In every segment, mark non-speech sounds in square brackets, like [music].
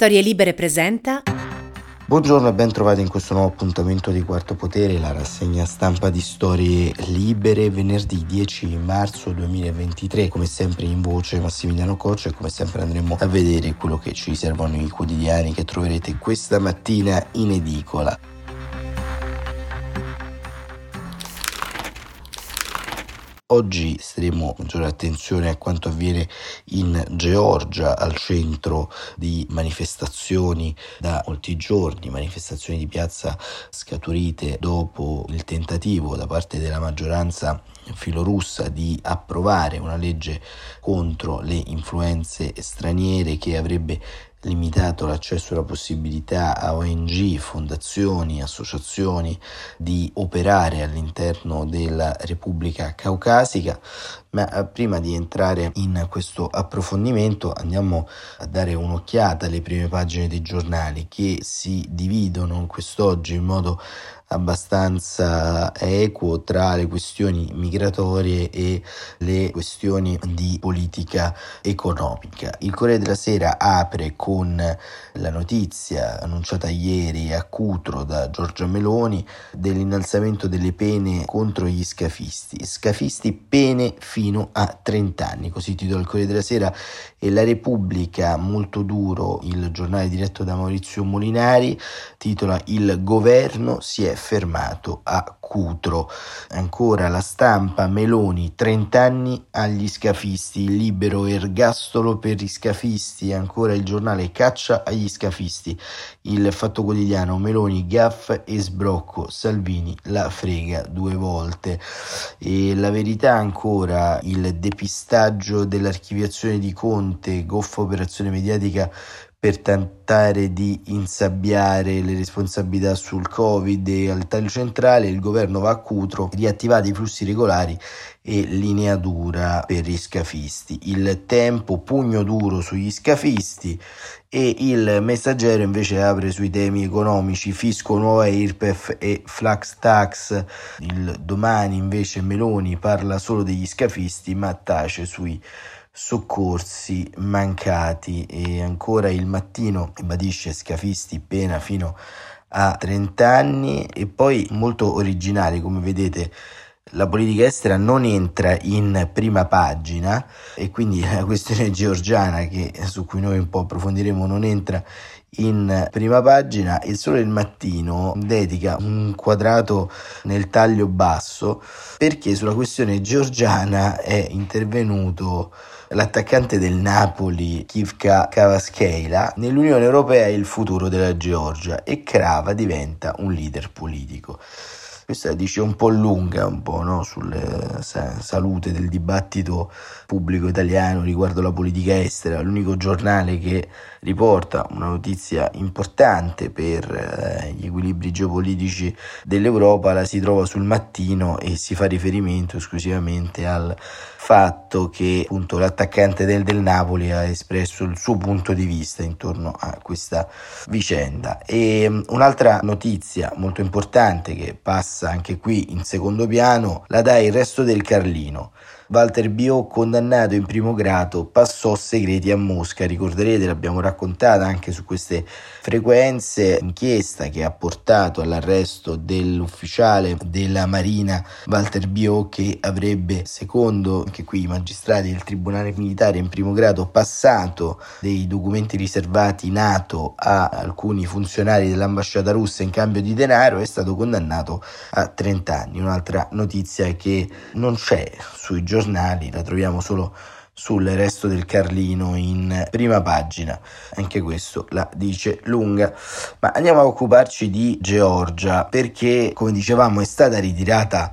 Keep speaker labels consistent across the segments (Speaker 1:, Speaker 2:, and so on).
Speaker 1: Storie Libere presenta.
Speaker 2: Buongiorno e ben trovati in questo nuovo appuntamento di Quarto Potere, la rassegna stampa di Storie Libere, venerdì 10 marzo 2023. Come sempre in voce Massimiliano Coccia e come sempre andremo a vedere quello che ci riservano i quotidiani che troverete questa mattina in edicola. Oggi staremo maggiore attenzione a quanto avviene in Georgia, al centro di manifestazioni da molti giorni, manifestazioni di piazza scaturite dopo il tentativo da parte della maggioranza filorussa di approvare una legge contro le influenze straniere che avrebbe limitato l'accesso e la possibilità a ONG, fondazioni, associazioni di operare all'interno della Repubblica Caucasica, ma eh, prima di entrare in questo approfondimento andiamo a dare un'occhiata alle prime pagine dei giornali che si dividono quest'oggi in modo abbastanza equo tra le questioni migratorie e le questioni di politica economica. Il Corriere della Sera apre con la notizia annunciata ieri a Cutro da Giorgia Meloni dell'innalzamento delle pene contro gli scafisti. Scafisti pene fino a 30 anni, così titola il Corriere della Sera e la Repubblica molto duro, il giornale diretto da Maurizio Molinari, titola Il governo si è fermato a Cutro. Ancora la stampa, Meloni, 30 anni agli scafisti, libero ergastolo per i scafisti, ancora il giornale caccia agli scafisti, il fatto quotidiano, Meloni, gaff e sbrocco, Salvini la frega due volte. E la verità ancora, il depistaggio dell'archiviazione di Conte, goffa operazione mediatica per tentare di insabbiare le responsabilità sul Covid e al taglio centrale il governo va a Cutro, riattivati i flussi regolari e linea dura per gli scafisti. Il tempo pugno duro sugli scafisti e il messaggero invece apre sui temi economici, fisco nuova IRPEF e flax tax. Il domani invece Meloni parla solo degli scafisti ma tace sui soccorsi mancati. E ancora il mattino ribadisce scafisti pena fino a 30 anni e poi molto originale come vedete la politica estera non entra in prima pagina. E quindi [laughs] la questione georgiana che, su cui noi un po' approfondiremo non entra in prima pagina. Il sole del mattino dedica un quadrato nel taglio basso perché sulla questione georgiana è intervenuto l'attaccante del Napoli Kivka Kavaskheila nell'Unione Europea è il futuro della Georgia e Krava diventa un leader politico questa dice un po' lunga un po' no? sulla salute del dibattito pubblico italiano riguardo la politica estera, l'unico giornale che riporta una notizia importante per eh, gli equilibri geopolitici dell'Europa la si trova sul mattino e si fa riferimento esclusivamente al fatto che appunto l'attaccante del, del Napoli ha espresso il suo punto di vista intorno a questa vicenda. E mm, un'altra notizia molto importante che passa anche qui in secondo piano la dà il resto del Carlino. Walter Bio, condannato in primo grado, passò segreti a Mosca. Ricorderete, l'abbiamo raccontata anche su queste frequenze, inchiesta che ha portato all'arresto dell'ufficiale della Marina Walter Bio che avrebbe, secondo anche qui i magistrati del Tribunale Militare in primo grado, passato dei documenti riservati NATO a alcuni funzionari dell'ambasciata russa in cambio di denaro, è stato condannato a 30 anni. Un'altra notizia che non c'è sui giornali giornali, la troviamo solo sul resto del Carlino in prima pagina. Anche questo la dice lunga. Ma andiamo a occuparci di Georgia perché, come dicevamo, è stata ritirata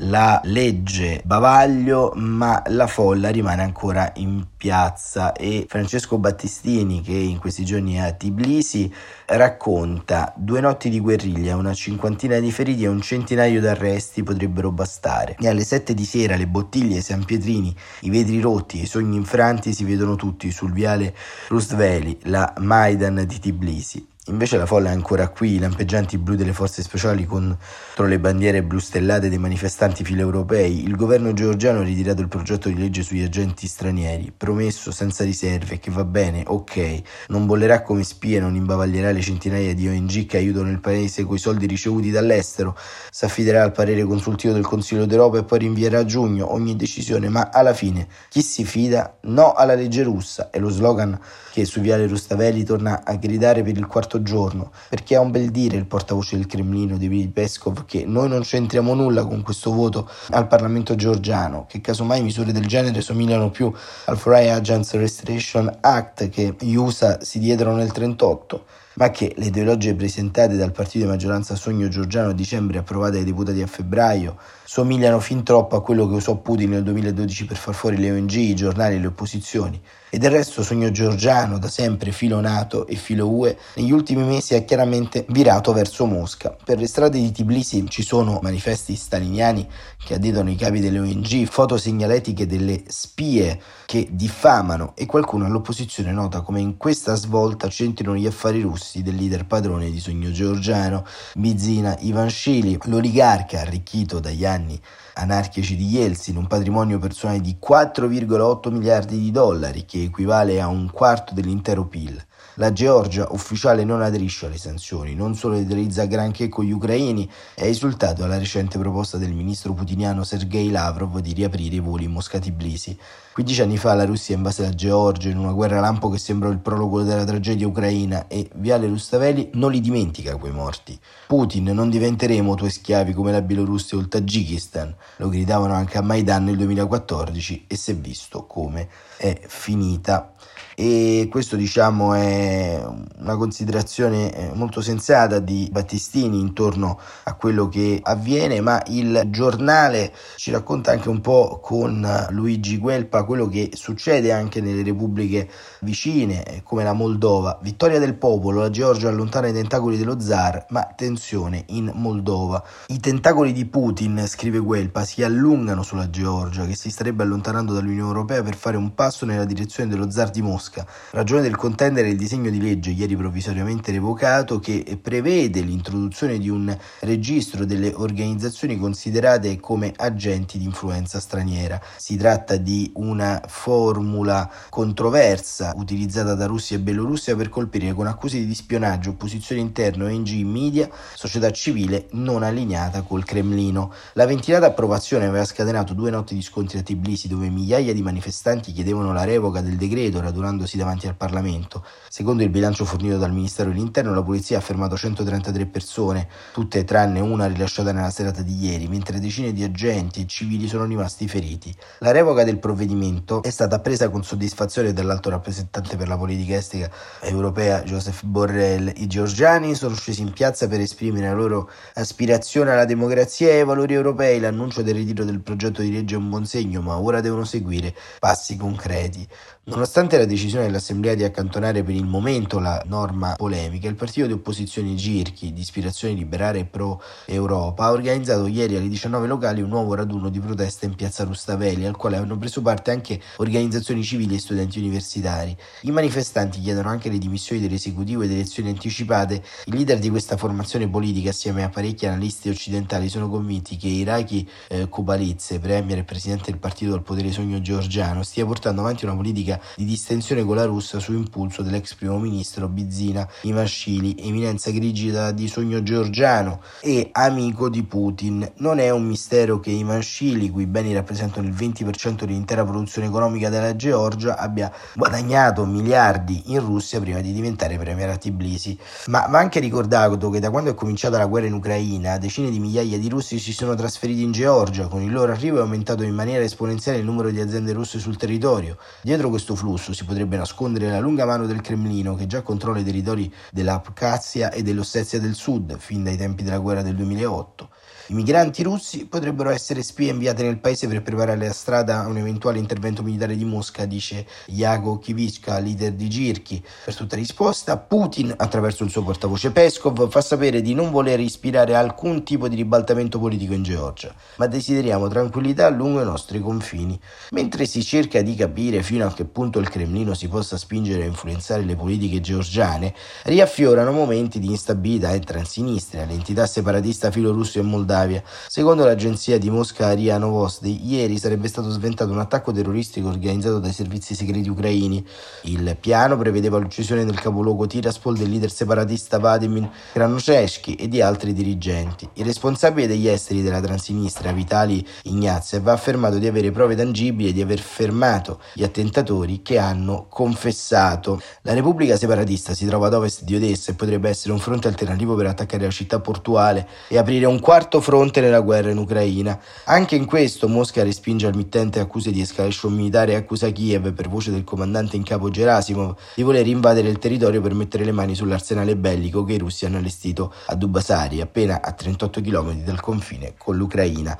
Speaker 2: la legge bavaglio, ma la folla rimane ancora in piazza e Francesco Battistini, che in questi giorni è a Tbilisi, racconta due notti di guerriglia, una cinquantina di feriti e un centinaio di arresti potrebbero bastare. E alle sette di sera le bottiglie San Pietrini, i vetri rotti i sogni infranti si vedono tutti sul viale Rustveli, la Maidan di Tbilisi. Invece la folla è ancora qui, i lampeggianti blu delle forze speciali contro le bandiere blu stellate dei manifestanti filoeuropei. Il governo georgiano ha ritirato il progetto di legge sugli agenti stranieri, promesso senza riserve che va bene, ok, non bollerà come spie, non imbavaglierà le centinaia di ONG che aiutano il paese coi soldi ricevuti dall'estero, si affiderà al parere consultivo del Consiglio d'Europa e poi rinvierà a giugno ogni decisione, ma alla fine chi si fida? No alla legge russa, è lo slogan che su Viale Rustavelli torna a gridare per il quarto giorno, perché ha un bel dire il portavoce del Cremlino, David Peskov, che noi non c'entriamo nulla con questo voto al Parlamento georgiano, che casomai misure del genere somigliano più al Foreign Agents Restoration Act che gli USA si diedero nel 1938 ma che le ideologie presentate dal partito di maggioranza Sogno Giorgiano a dicembre e approvate dai deputati a febbraio somigliano fin troppo a quello che usò Putin nel 2012 per far fuori le ONG, i giornali e le opposizioni. E del resto Sogno Giorgiano, da sempre filo NATO e filo UE, negli ultimi mesi ha chiaramente virato verso Mosca. Per le strade di Tbilisi ci sono manifesti staliniani che additano i capi delle ONG, foto segnaletiche delle spie che diffamano e qualcuno all'opposizione nota come in questa svolta centrino gli affari russi del leader padrone di Sogno Giorgiano, Bizina Ivanshili, l'oligarca arricchito dagli anni anarchici di Yeltsin, un patrimonio personale di 4,8 miliardi di dollari, che equivale a un quarto dell'intero PIL. La Georgia, ufficiale, non aderisce alle sanzioni, non solidarizza granché con gli ucraini ha esultato alla recente proposta del ministro putiniano Sergei Lavrov di riaprire i voli in Mosca-Tbilisi. 15 anni fa la Russia invase la Georgia in una guerra lampo che sembrò il prologo della tragedia ucraina e Viale Rustaveli non li dimentica quei morti. Putin, non diventeremo tuoi schiavi come la Bielorussia o il Tagikistan, lo gridavano anche a Maidan nel 2014 e si è visto come è finita e questo diciamo è una considerazione eh, molto sensata di Battistini intorno a quello che avviene ma il giornale ci racconta anche un po' con Luigi Guelpa quello che succede anche nelle repubbliche vicine eh, come la Moldova. Vittoria del popolo la Georgia allontana i tentacoli dello zar ma tensione in Moldova. I tentacoli di Putin scrive Guelpa si allungano sulla Georgia che si starebbe allontanando dall'Unione Europea per fare un passo nella direzione dello zar di Mosca Mosca. Ragione del contendere il disegno di legge ieri provvisoriamente revocato che prevede l'introduzione di un registro delle organizzazioni considerate come agenti di influenza straniera. Si tratta di una formula controversa utilizzata da Russia e Bielorussia per colpire con accuse di spionaggio opposizione interna, ONG, media, società civile non allineata col Cremlino. La ventilata approvazione aveva scatenato due notti di scontri a Tbilisi dove migliaia di manifestanti chiedevano la revoca del decreto radunando trovandosi davanti al Parlamento. Secondo il bilancio fornito dal Ministero dell'Interno, la polizia ha fermato 133 persone, tutte tranne una rilasciata nella serata di ieri, mentre decine di agenti e civili sono rimasti feriti. La revoca del provvedimento è stata presa con soddisfazione dall'alto rappresentante per la politica estica europea Joseph Borrell. I georgiani sono scesi in piazza per esprimere la loro aspirazione alla democrazia e ai valori europei. L'annuncio del ritiro del progetto di legge è un buon segno, ma ora devono seguire passi concreti. Nonostante la decisione dell'Assemblea di accantonare per il momento la norma polemica, il partito di opposizione Girchi, di ispirazione liberale pro-Europa, ha organizzato ieri alle 19 locali un nuovo raduno di protesta in piazza Rustavelli, al quale hanno preso parte anche organizzazioni civili e studenti universitari. I manifestanti chiedono anche le dimissioni dell'esecutivo ed elezioni anticipate. I leader di questa formazione politica, assieme a parecchi analisti occidentali, sono convinti che Iraki eh, Kubalizze, premier e presidente del partito del potere sogno georgiano, stia portando avanti una politica di distensione con la Russia su impulso dell'ex primo ministro Bizina Ivashvili, eminenza grigida di sogno georgiano e amico di Putin. Non è un mistero che Ivashvili, cui beni rappresentano il 20% dell'intera produzione economica della Georgia, abbia guadagnato miliardi in Russia prima di diventare premier a Tbilisi. Ma va anche ricordato che da quando è cominciata la guerra in Ucraina, decine di migliaia di russi si sono trasferiti in Georgia. Con il loro arrivo è aumentato in maniera esponenziale il numero di aziende russe sul territorio. Dietro questo questo flusso si potrebbe nascondere la lunga mano del Cremlino che già controlla i territori dell'Abkhazia e dell'Ossetia del Sud fin dai tempi della guerra del 2008 I migranti russi potrebbero essere spie inviate nel paese per preparare la strada a un eventuale intervento militare di Mosca, dice Yago Kivitska, leader di Girki. Per tutta risposta, Putin, attraverso il suo portavoce Peskov, fa sapere di non voler ispirare alcun tipo di ribaltamento politico in Georgia, ma desideriamo tranquillità lungo i nostri confini. Mentre si cerca di capire fino a che punto il Cremlino si possa spingere a influenzare le politiche georgiane, riaffiorano momenti di instabilità e transinistria. L'entità separatista filorusso in Moldavia, secondo l'agenzia di Mosca Ria Novosti, ieri sarebbe stato sventato un attacco terroristico organizzato dai servizi segreti ucraini. Il piano prevedeva l'uccisione del capoluogo Tiraspol del leader separatista Vladimir Kranoshevsky e di altri dirigenti. Il responsabile degli esteri della transinistria, Vitali Ignaziev, ha affermato di avere prove tangibili e di aver fermato gli attentatori che hanno confessato. La Repubblica separatista si trova ad ovest di Odessa e potrebbe essere un fronte alternativo per attaccare la città portuale e aprire un quarto fronte nella guerra in Ucraina. Anche in questo Mosca respinge al mittente accuse di escalation militare e accusa Kiev, per voce del comandante in capo Gerasimov, di voler invadere il territorio per mettere le mani sull'arsenale bellico che i russi hanno allestito a Dubasari, appena a 38 km dal confine con l'Ucraina.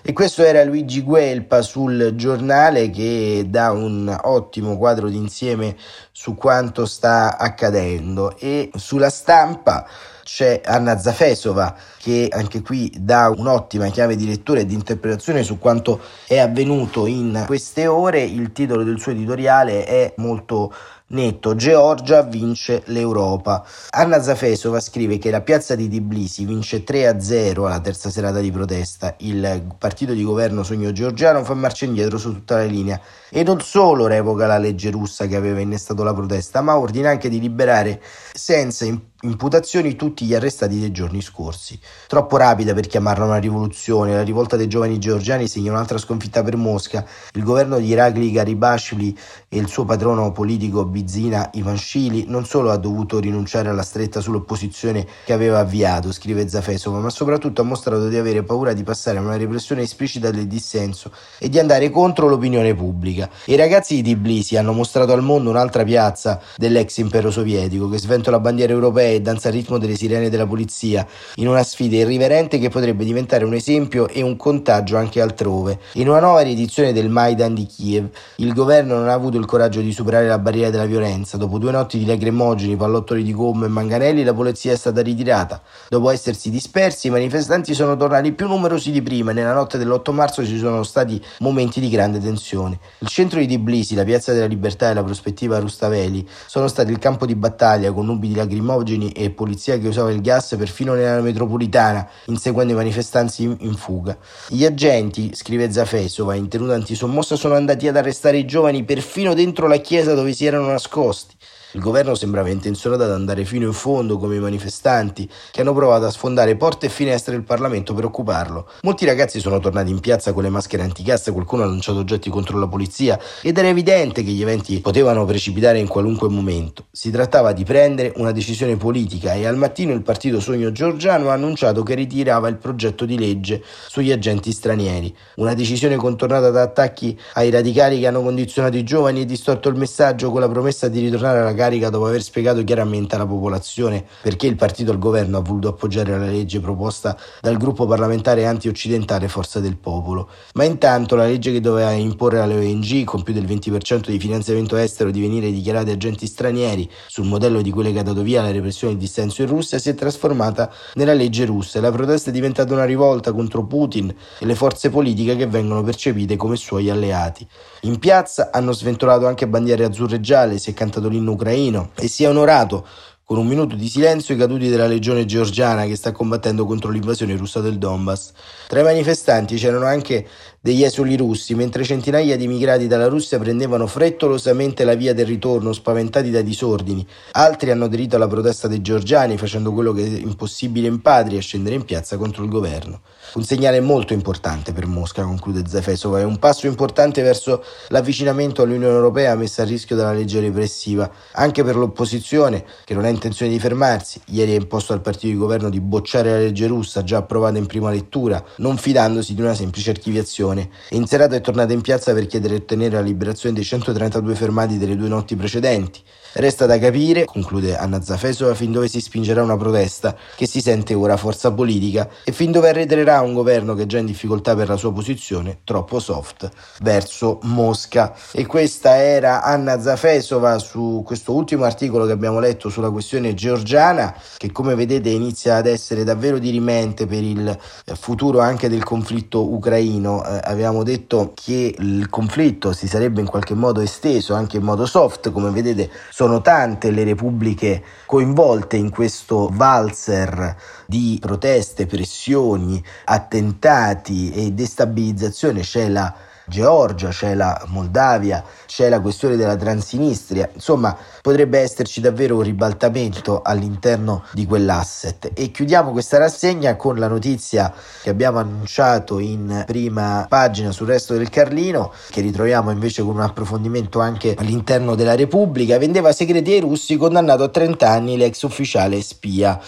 Speaker 2: E questo era Luigi Guelpa sul giornale che dà un ottimo quadro d'insieme su quanto sta accadendo e sulla stampa c'è Anna Zafesova che anche qui dà un'ottima chiave di lettura e di interpretazione su quanto è avvenuto in queste ore. Il titolo del suo editoriale è molto netto, Georgia vince l'Europa. Anna Zafesova scrive che la piazza di Tbilisi vince 3-0 alla terza serata di protesta. Il partito di governo Sogno Georgiano fa marcia indietro su tutta la linea e non solo revoca la legge russa che aveva innestato la protesta, ma ordina anche di liberare senza imputazioni tutti gli arrestati dei giorni scorsi. Troppo rapida per chiamarla una rivoluzione, la rivolta dei giovani georgiani segna un'altra sconfitta per Mosca. Il governo di Irakli Garibashvili e il suo patrono politico Bizina Ivanshvili non solo ha dovuto rinunciare alla stretta sull'opposizione che aveva avviato, scrive Zafesova, ma soprattutto ha mostrato di avere paura di passare a una repressione esplicita del dissenso e di andare contro l'opinione pubblica. Sovietica. I ragazzi di Tbilisi hanno mostrato al mondo un'altra piazza dell'ex impero sovietico che sventola bandiere europee e danza al ritmo delle sirene della polizia, in una sfida irriverente che potrebbe diventare un esempio e un contagio anche altrove. In una nuova riedizione del Maidan di Kiev, il governo non ha avuto il coraggio di superare la barriera della violenza. Dopo due notti di lacrimogeni, pallottoli di gomma e manganelli, la polizia è stata ritirata. Dopo essersi dispersi, i manifestanti sono tornati più numerosi di prima e nella notte dell'8 marzo ci sono stati momenti di grande tensione. Il centro di Tbilisi, la piazza della libertà e la prospettiva Rustaveli sono stati il campo di battaglia con nubi di lacrimogeni e polizia che usava il gas perfino nella metropolitana, inseguendo i manifestanti in fuga. Gli agenti, scrive Zafesova, in tenuta antisommossa sono andati ad arrestare i giovani perfino dentro la chiesa dove si erano nascosti. Il governo sembrava intenzionato ad andare fino in fondo come i manifestanti che hanno provato a sfondare porte e finestre del Parlamento per occuparlo. Molti ragazzi sono tornati in piazza con le maschere antigas, qualcuno ha lanciato oggetti contro la polizia ed era evidente che gli eventi potevano precipitare in qualunque momento. Si trattava di prendere una decisione politica e al mattino il partito Sogno Giorgiano ha annunciato che ritirava il progetto di legge sugli agenti stranieri. Una decisione contornata da attacchi ai radicali che hanno condizionato i giovani e distorto il messaggio con la promessa di ritornare alla carica dopo aver spiegato chiaramente alla popolazione perché il partito al governo ha voluto appoggiare la legge proposta dal gruppo parlamentare anti-occidentale Forza del Popolo. Ma intanto la legge che doveva imporre alle ONG con più del 20% di finanziamento estero di venire dichiarati agenti stranieri sul modello di quelle che ha dato via alla repressione del dissenso in Russia si è trasformata nella legge russa e la protesta è diventata una rivolta contro Putin e le forze politiche che vengono percepite come suoi alleati. In piazza hanno sventolato anche bandiere azzurre e gialle, si è cantato l'inno ucraino ucraino e sia onorato con un minuto di silenzio i caduti della legione georgiana che sta combattendo contro l'invasione russa del Donbass. Tra i manifestanti c'erano anche degli esuli russi, mentre centinaia di immigrati dalla Russia prendevano frettolosamente la via del ritorno, spaventati dai disordini. Altri hanno aderito alla protesta dei georgiani, facendo quello che è impossibile in patria, scendere in piazza contro il governo. Un segnale molto importante per Mosca, conclude Zefesova, è un passo importante verso l'avvicinamento all'Unione Europea messa a rischio dalla legge repressiva, anche per l'opposizione, che non ha intenzione di fermarsi. Ieri ha imposto al partito di governo di bocciare la legge russa, già approvata in prima lettura, non fidandosi di una semplice archiviazione. E in serata è tornata in piazza per chiedere e ottenere la liberazione dei 132 fermati delle due notti precedenti. Resta da capire, conclude Anna Zafesova, fin dove si spingerà una protesta che si sente ora forza politica e fin dove arretrerà un governo che è già in difficoltà per la sua posizione, troppo soft, verso Mosca. E questa era Anna Zafesova su questo ultimo articolo che abbiamo letto sulla questione georgiana, che come vedete inizia ad essere davvero dirimente per il eh, futuro anche del conflitto ucraino. Eh, avevamo detto che il conflitto si sarebbe in qualche modo esteso anche in modo soft, come vedete sono tante le repubbliche coinvolte in questo valzer di proteste, pressioni, attentati e destabilizzazione. C'è la Georgia, c'è la Moldavia, c'è la questione della Transinistria, insomma potrebbe esserci davvero un ribaltamento all'interno di quell'asset. E chiudiamo questa rassegna con la notizia che abbiamo annunciato in prima pagina sul resto del Carlino, che ritroviamo invece con un approfondimento anche all'interno della Repubblica, vendeva segreti ai russi condannato a 30 anni l'ex ufficiale spia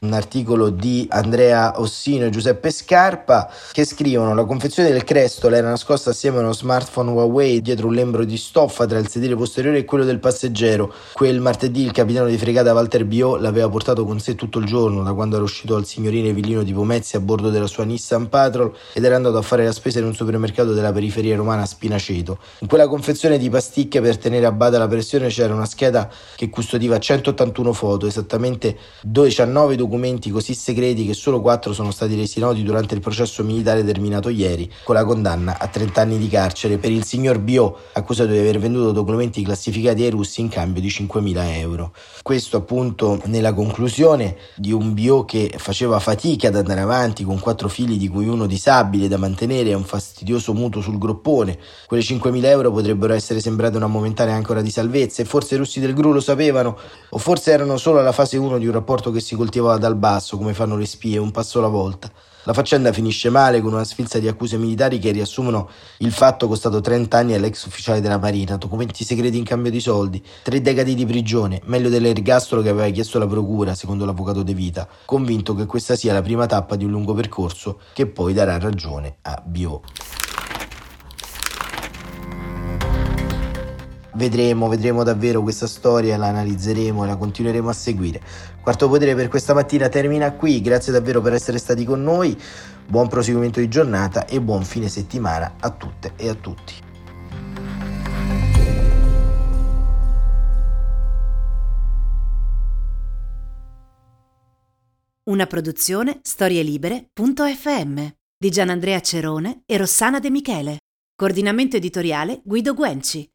Speaker 2: un articolo di Andrea Ossino e Giuseppe Scarpa che scrivono la confezione del Crestol era nascosta assieme a uno smartphone Huawei dietro un lembro di stoffa tra il sedile posteriore e quello del passeggero. Quel martedì il capitano di fregata Walter Bio l'aveva portato con sé tutto il giorno da quando era uscito al signorino villino di Pomezzi a bordo della sua Nissan Patrol ed era andato a fare la spesa in un supermercato della periferia romana Spinaceto. In quella confezione di pasticche per tenere a bada la pressione c'era una scheda che custodiva 181 foto, esattamente 19 documenti documenti così segreti che solo quattro sono stati resi noti durante il processo militare terminato ieri, con la condanna a 30 anni di carcere per il signor Bio, accusato di aver venduto documenti classificati ai russi in cambio di 5.000 euro. Questo appunto nella conclusione di un Bio che faceva fatica ad andare avanti con quattro figli di cui uno disabile da mantenere e un fastidioso mutuo sul groppone. Quelle 5.000 euro potrebbero essere sembrate una momentanea ancora di salvezza e forse i russi del GRU lo sapevano o forse erano solo alla fase 1 di un rapporto che si coltivava dal basso come fanno le spie, un passo alla volta. La faccenda finisce male con una sfilza di accuse militari che riassumono il fatto costato 30 anni all'ex ufficiale della Marina, documenti segreti in cambio di soldi, tre decadi di prigione, meglio dell'ergastolo che aveva chiesto la procura, secondo l'avvocato De Vita, convinto che questa sia la prima tappa di un lungo percorso che poi darà ragione a Bio. Vedremo, vedremo davvero questa storia, la analizzeremo e la continueremo a seguire. Quarto potere per questa mattina termina qui, grazie davvero per essere stati con noi, buon proseguimento di giornata e buon fine settimana a tutte e a tutti.
Speaker 1: Una produzione storielibere.fm di Gianandrea Cerone e Rossana De Michele. Coordinamento editoriale Guido Guenci.